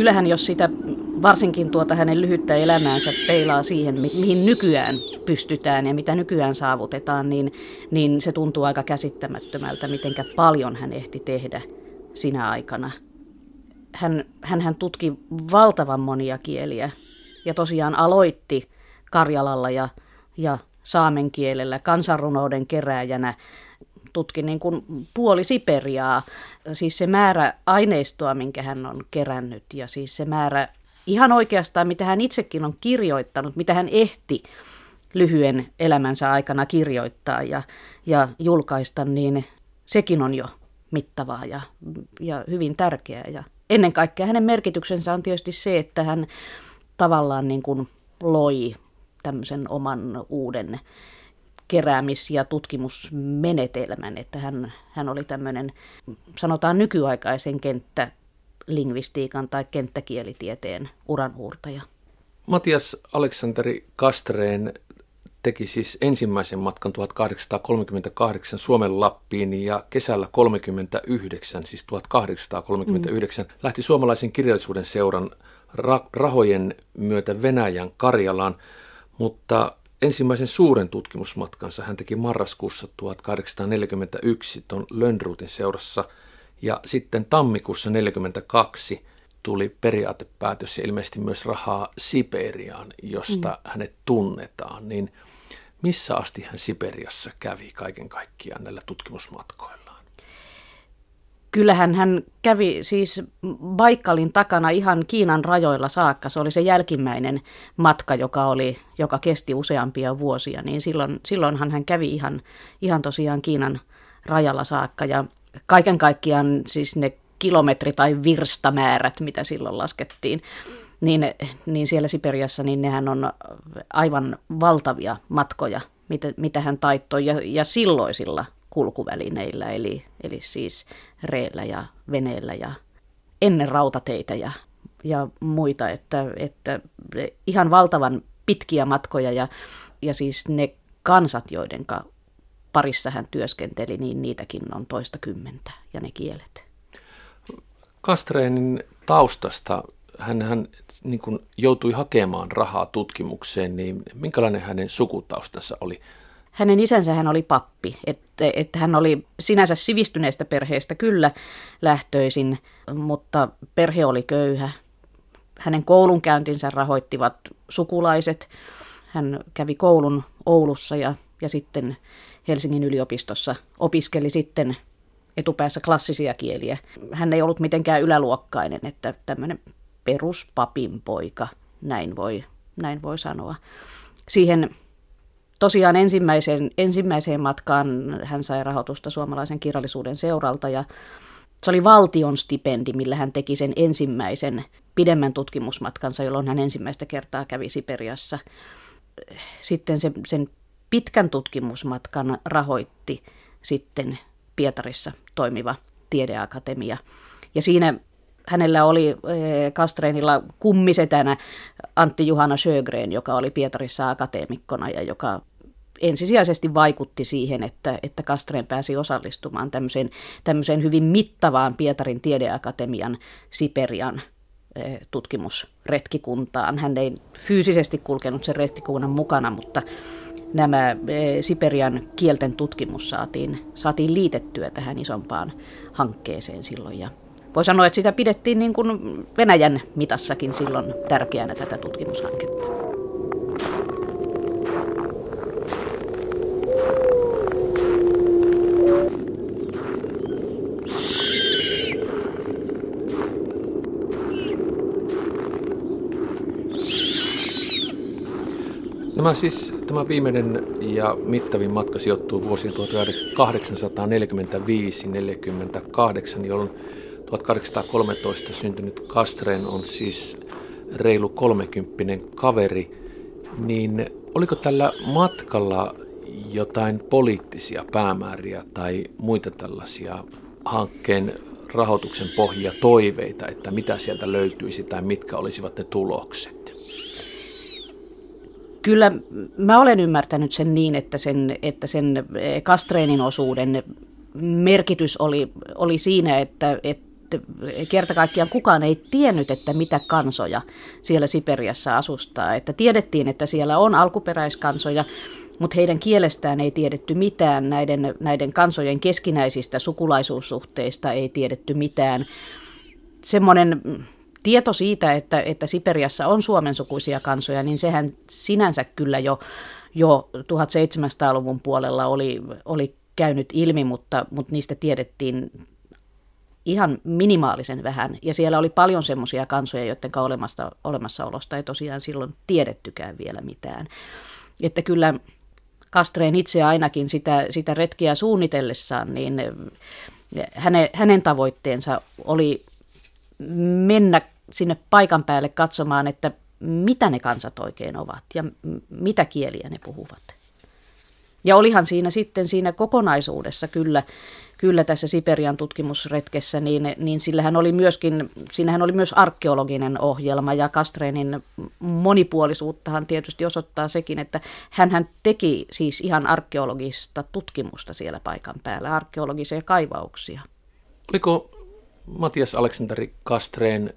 kyllähän jos sitä varsinkin tuota hänen lyhyttä elämäänsä peilaa siihen, mihin nykyään pystytään ja mitä nykyään saavutetaan, niin, niin se tuntuu aika käsittämättömältä, miten paljon hän ehti tehdä sinä aikana. Hän, hän, tutki valtavan monia kieliä ja tosiaan aloitti Karjalalla ja, ja saamen kielellä kansanrunouden kerääjänä tutki niin kuin puoli Siperiaa, siis se määrä aineistoa, minkä hän on kerännyt ja siis se määrä ihan oikeastaan, mitä hän itsekin on kirjoittanut, mitä hän ehti lyhyen elämänsä aikana kirjoittaa ja, ja julkaista, niin sekin on jo mittavaa ja, ja hyvin tärkeää. Ja ennen kaikkea hänen merkityksensä on tietysti se, että hän tavallaan niin kuin loi tämmöisen oman uuden keräämis- ja tutkimusmenetelmän, että hän, hän oli tämmöinen, sanotaan nykyaikaisen kenttä lingvistiikan tai kenttäkielitieteen uranhuurtaja. Matias Aleksanteri Kastreen teki siis ensimmäisen matkan 1838 Suomen Lappiin ja kesällä 39, siis 1839, mm. lähti suomalaisen kirjallisuuden seuran ra- rahojen myötä Venäjän Karjalaan, mutta ensimmäisen suuren tutkimusmatkansa hän teki marraskuussa 1841 tuon Lönnruutin seurassa ja sitten tammikuussa 1942 tuli periaatepäätös ja ilmeisesti myös rahaa Siperiaan, josta mm. hänet tunnetaan. Niin missä asti hän Siperiassa kävi kaiken kaikkiaan näillä tutkimusmatkoilla? Kyllähän hän kävi siis Baikkalin takana ihan Kiinan rajoilla saakka. Se oli se jälkimmäinen matka, joka, oli, joka kesti useampia vuosia. Niin silloin, silloinhan hän kävi ihan, ihan tosiaan Kiinan rajalla saakka. Ja kaiken kaikkiaan siis ne kilometri- tai virstamäärät, mitä silloin laskettiin, niin, niin siellä Siperiassa, niin nehän on aivan valtavia matkoja, mitä, mitä hän taittoi, ja, ja silloisilla kulkuvälineillä, eli, eli siis reellä ja veneellä ja ennen rautateitä ja, ja muita, että, että ihan valtavan pitkiä matkoja ja, ja siis ne kansat, joiden parissa hän työskenteli, niin niitäkin on toista kymmentä ja ne kielet. Kastreenin taustasta hän, hän niin kuin joutui hakemaan rahaa tutkimukseen, niin minkälainen hänen sukutaustansa oli? Hänen isänsä hän oli pappi, että, että hän oli sinänsä sivistyneestä perheestä kyllä lähtöisin, mutta perhe oli köyhä. Hänen koulunkäyntinsä rahoittivat sukulaiset. Hän kävi koulun Oulussa ja, ja sitten Helsingin yliopistossa opiskeli sitten etupäässä klassisia kieliä. Hän ei ollut mitenkään yläluokkainen, että tämmöinen peruspapin poika, näin voi, näin voi sanoa. Siihen tosiaan ensimmäiseen, ensimmäiseen matkaan hän sai rahoitusta suomalaisen kirjallisuuden seuralta ja se oli valtion stipendi, millä hän teki sen ensimmäisen pidemmän tutkimusmatkansa, jolloin hän ensimmäistä kertaa kävi Siperiassa. Sitten se, sen pitkän tutkimusmatkan rahoitti sitten Pietarissa toimiva tiedeakatemia. Ja siinä hänellä oli eh, Kastreenilla kummisetänä Antti Juhana Sjögren, joka oli Pietarissa akateemikkona ja joka ensisijaisesti vaikutti siihen, että, että Kastreen pääsi osallistumaan tämmöiseen, tämmöiseen hyvin mittavaan Pietarin tiedeakatemian Siperian eh, tutkimusretkikuntaan. Hän ei fyysisesti kulkenut sen retkikunnan mukana, mutta nämä eh, Siperian kielten tutkimus saatiin, saatiin liitettyä tähän isompaan hankkeeseen silloin. Ja voi sanoa, että sitä pidettiin niin kuin Venäjän mitassakin silloin tärkeänä tätä tutkimushanketta. Nämä siis, tämä viimeinen ja mittavin matka sijoittuu vuosiin 1845-48, jolloin 1813 syntynyt Kastren on siis reilu kolmekymppinen kaveri. Niin oliko tällä matkalla jotain poliittisia päämääriä tai muita tällaisia hankkeen rahoituksen pohjia toiveita, että mitä sieltä löytyisi tai mitkä olisivat ne tulokset? Kyllä mä olen ymmärtänyt sen niin, että sen, että sen Kastreenin eh, osuuden merkitys oli, oli siinä, että, että kerta kaikkiaan kukaan ei tiennyt, että mitä kansoja siellä Siperiassa asustaa. Että tiedettiin, että siellä on alkuperäiskansoja, mutta heidän kielestään ei tiedetty mitään, näiden, näiden kansojen keskinäisistä sukulaisuussuhteista ei tiedetty mitään. Semmoinen tieto siitä, että, että Siperiassa on suomensukuisia kansoja, niin sehän sinänsä kyllä jo, jo 1700-luvun puolella oli, oli käynyt ilmi, mutta, mutta niistä tiedettiin ihan minimaalisen vähän. Ja siellä oli paljon semmoisia kansoja, joiden olemassa, olemassaolosta ei tosiaan silloin tiedettykään vielä mitään. Että kyllä Kastreen itse ainakin sitä, sitä retkiä suunnitellessaan, niin hänen, hänen tavoitteensa oli mennä sinne paikan päälle katsomaan, että mitä ne kansat oikein ovat ja mitä kieliä ne puhuvat. Ja olihan siinä sitten siinä kokonaisuudessa kyllä, kyllä tässä Siperian tutkimusretkessä, niin, niin sillähän oli myöskin, siinähän oli myös arkeologinen ohjelma ja Kastreenin monipuolisuuttahan tietysti osoittaa sekin, että hän teki siis ihan arkeologista tutkimusta siellä paikan päällä, arkeologisia kaivauksia. Oliko Matias Aleksanteri Kastreen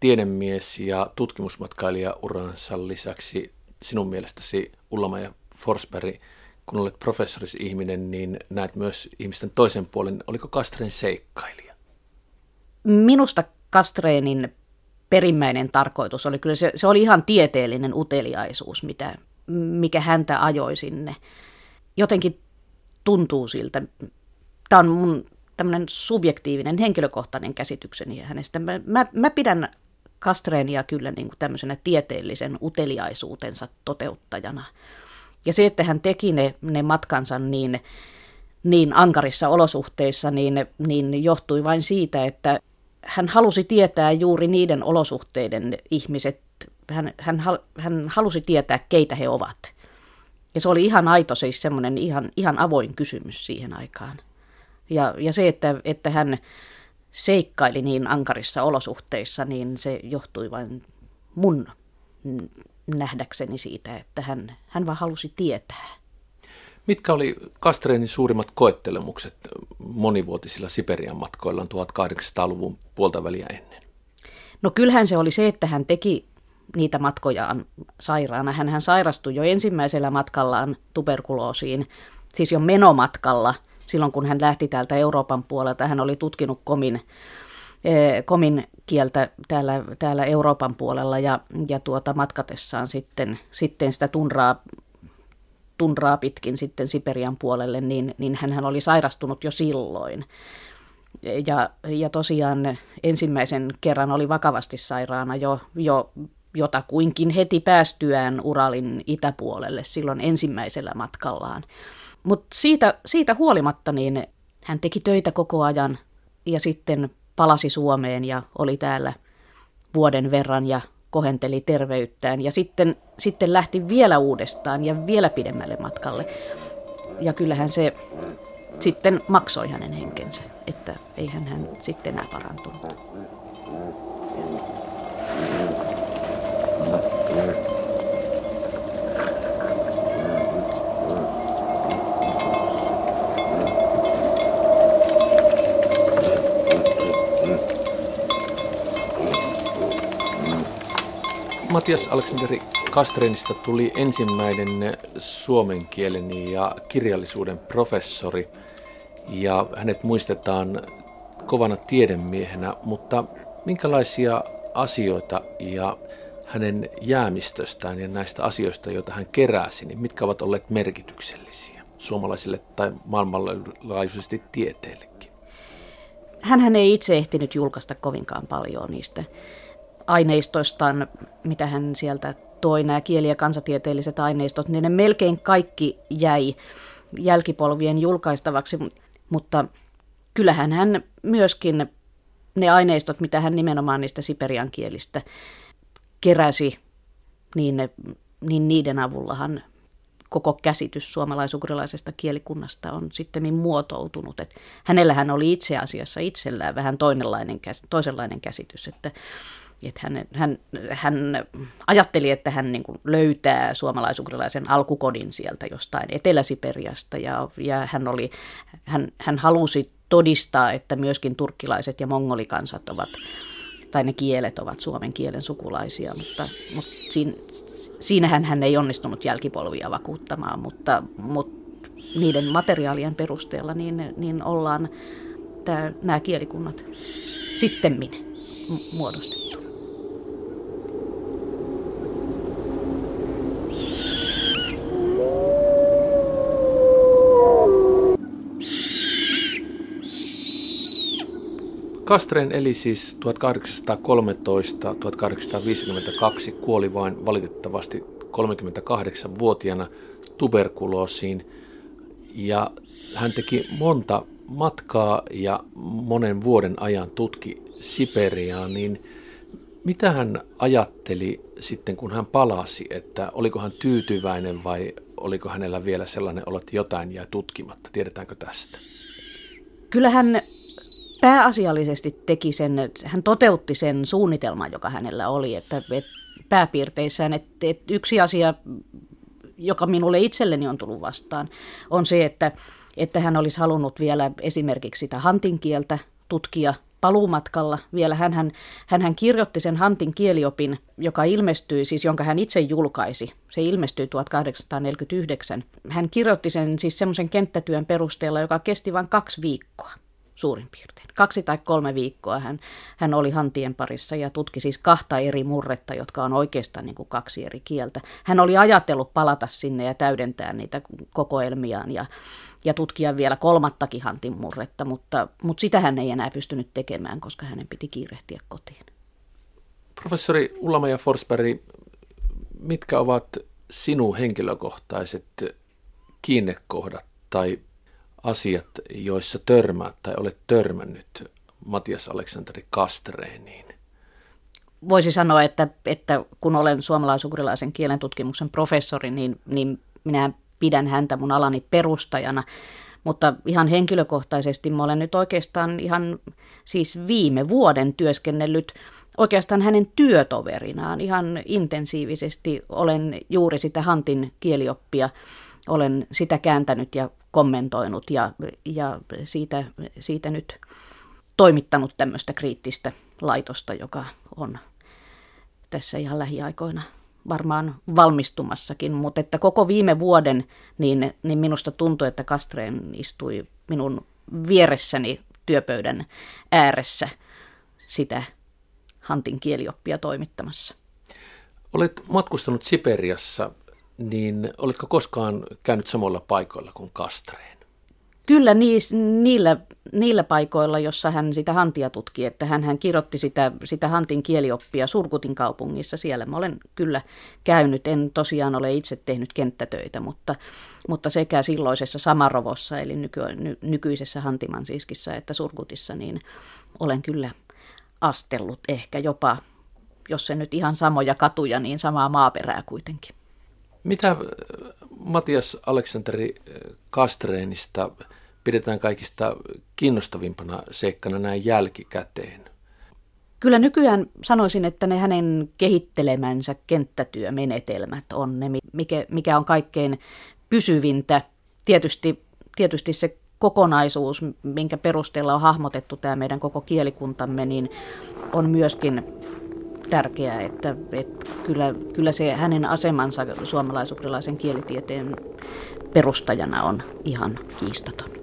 tiedemies ja tutkimusmatkailija uransa lisäksi sinun mielestäsi Ullama ja Forsberg, kun olet professoris ihminen, niin näet myös ihmisten toisen puolen. Oliko Kastreen seikkailija? Minusta Kastreenin perimmäinen tarkoitus oli kyllä, se, se oli ihan tieteellinen uteliaisuus, mitä, mikä häntä ajoi sinne. Jotenkin tuntuu siltä, tämä on mun tämmöinen subjektiivinen, henkilökohtainen käsitykseni hänestä. Mä, mä, mä pidän Kastreenia kyllä niin kuin tämmöisenä tieteellisen uteliaisuutensa toteuttajana. Ja se, että hän teki ne, ne matkansa niin, niin ankarissa olosuhteissa, niin, niin johtui vain siitä, että hän halusi tietää juuri niiden olosuhteiden ihmiset, hän, hän, hän halusi tietää, keitä he ovat. Ja se oli ihan aito, siis semmoinen ihan, ihan avoin kysymys siihen aikaan. Ja, ja se, että, että hän seikkaili niin ankarissa olosuhteissa, niin se johtui vain mun nähdäkseni siitä, että hän, hän vaan halusi tietää. Mitkä oli Kastreenin suurimmat koettelemukset monivuotisilla Siperian matkoillaan 1800-luvun puolta väliä ennen? No kyllähän se oli se, että hän teki niitä matkojaan sairaana. Hän, hän sairastui jo ensimmäisellä matkallaan tuberkuloosiin, siis jo menomatkalla – silloin kun hän lähti täältä Euroopan puolelta. Hän oli tutkinut komin, eh, komin kieltä täällä, täällä Euroopan puolella ja, ja tuota, matkatessaan sitten, sitten sitä tunraa, tunraa pitkin sitten Siperian puolelle, niin, niin hän oli sairastunut jo silloin. Ja, ja tosiaan ensimmäisen kerran oli vakavasti sairaana jo, jo jotakuinkin heti päästyään Uralin itäpuolelle silloin ensimmäisellä matkallaan. Mutta siitä, siitä huolimatta niin hän teki töitä koko ajan ja sitten palasi Suomeen ja oli täällä vuoden verran ja kohenteli terveyttään. Ja sitten, sitten lähti vielä uudestaan ja vielä pidemmälle matkalle. Ja kyllähän se sitten maksoi hänen henkensä, että eihän hän sitten enää parantunut. Matias Aleksanderi Kastrenista tuli ensimmäinen suomen kielen ja kirjallisuuden professori ja hänet muistetaan kovana tiedemiehenä, mutta minkälaisia asioita ja hänen jäämistöstään ja näistä asioista, joita hän keräsi, niin mitkä ovat olleet merkityksellisiä suomalaisille tai maailmanlaajuisesti tieteellekin? Hän ei itse ehtinyt julkaista kovinkaan paljon niistä aineistoistaan, mitä hän sieltä toi, nämä kieli- ja kansatieteelliset aineistot, niin ne melkein kaikki jäi jälkipolvien julkaistavaksi, mutta kyllähän hän myöskin ne aineistot, mitä hän nimenomaan niistä siperian kielistä keräsi, niin, ne, niin niiden avullahan koko käsitys suomalaisukrilaisesta kielikunnasta on sitten muotoutunut. Et hänellähän oli itse asiassa itsellään vähän toisenlainen, toisenlainen käsitys, että että hän, hän, hän ajatteli, että hän niin kuin löytää suomalaisukrilaisen alkukodin sieltä jostain Etelä-Siperiasta ja, ja hän, oli, hän, hän halusi todistaa, että myöskin turkkilaiset ja mongolikansat ovat, tai ne kielet ovat suomen kielen sukulaisia, mutta, mutta siinä, siinähän hän ei onnistunut jälkipolvia vakuuttamaan, mutta, mutta niiden materiaalien perusteella niin, niin ollaan tämä, nämä kielikunnat sittemmin muodostettu. Kastreen eli siis 1813-1852, kuoli vain valitettavasti 38-vuotiaana tuberkuloosiin ja hän teki monta matkaa ja monen vuoden ajan tutki Siperiaa, niin mitä hän ajatteli sitten, kun hän palasi, että oliko hän tyytyväinen vai oliko hänellä vielä sellainen olo, että jotain jäi tutkimatta? Tiedetäänkö tästä? Kyllähän pääasiallisesti teki sen, hän toteutti sen suunnitelman, joka hänellä oli, että, että pääpiirteissään, että, että yksi asia, joka minulle itselleni on tullut vastaan, on se, että, että hän olisi halunnut vielä esimerkiksi sitä hantin kieltä tutkia paluumatkalla. Vielä hän, hän, hän kirjoitti sen Hantin kieliopin, joka ilmestyi, siis jonka hän itse julkaisi. Se ilmestyi 1849. Hän kirjoitti sen siis semmoisen kenttätyön perusteella, joka kesti vain kaksi viikkoa suurin piirtein. Kaksi tai kolme viikkoa hän, hän oli hantien parissa ja tutki siis kahta eri murretta, jotka on oikeastaan niin kuin kaksi eri kieltä. Hän oli ajatellut palata sinne ja täydentää niitä kokoelmiaan ja, ja tutkia vielä kolmattakin hantin murretta, mutta, mutta sitä hän ei enää pystynyt tekemään, koska hänen piti kiirehtiä kotiin. Professori Ullama ja Forsberg, mitkä ovat sinun henkilökohtaiset kiinnekohdat tai asiat, joissa törmäät tai olet törmännyt Matias Aleksanteri Kastreeniin? Voisi sanoa, että, että kun olen suomalaisukurilaisen kielen tutkimuksen professori, niin, niin minä pidän häntä mun alani perustajana. Mutta ihan henkilökohtaisesti mä olen nyt oikeastaan ihan siis viime vuoden työskennellyt oikeastaan hänen työtoverinaan ihan intensiivisesti. Olen juuri sitä Hantin kielioppia, olen sitä kääntänyt ja kommentoinut ja, ja siitä, siitä nyt toimittanut tämmöistä kriittistä laitosta, joka on tässä ihan lähiaikoina varmaan valmistumassakin, mutta että koko viime vuoden niin, niin minusta tuntui, että Kastreen istui minun vieressäni työpöydän ääressä sitä Hantin kielioppia toimittamassa. Olet matkustanut Siperiassa niin oletko koskaan käynyt samoilla paikoilla kuin Kastreen? Kyllä niis, niillä, niillä paikoilla, jossa hän sitä hantia tutki, että hän, hän kirjoitti sitä, sitä hantin kielioppia Surkutin kaupungissa. Siellä mä olen kyllä käynyt, en tosiaan ole itse tehnyt kenttätöitä, mutta, mutta sekä silloisessa Samarovossa, eli nyky, ny, nykyisessä Hantimansiskissä että Surkutissa, niin olen kyllä astellut ehkä jopa, jos se nyt ihan samoja katuja, niin samaa maaperää kuitenkin. Mitä äh, Matias Aleksanteri äh, Kastreenista pidetään kaikista kiinnostavimpana seikkana näin jälkikäteen? Kyllä nykyään sanoisin, että ne hänen kehittelemänsä kenttätyömenetelmät on ne, mikä, mikä on kaikkein pysyvintä. Tietysti, tietysti se kokonaisuus, minkä perusteella on hahmotettu tämä meidän koko kielikuntamme, niin on myöskin tärkeää, että, että kyllä, kyllä se hänen asemansa suomalaisukrilaisen kielitieteen perustajana on ihan kiistaton.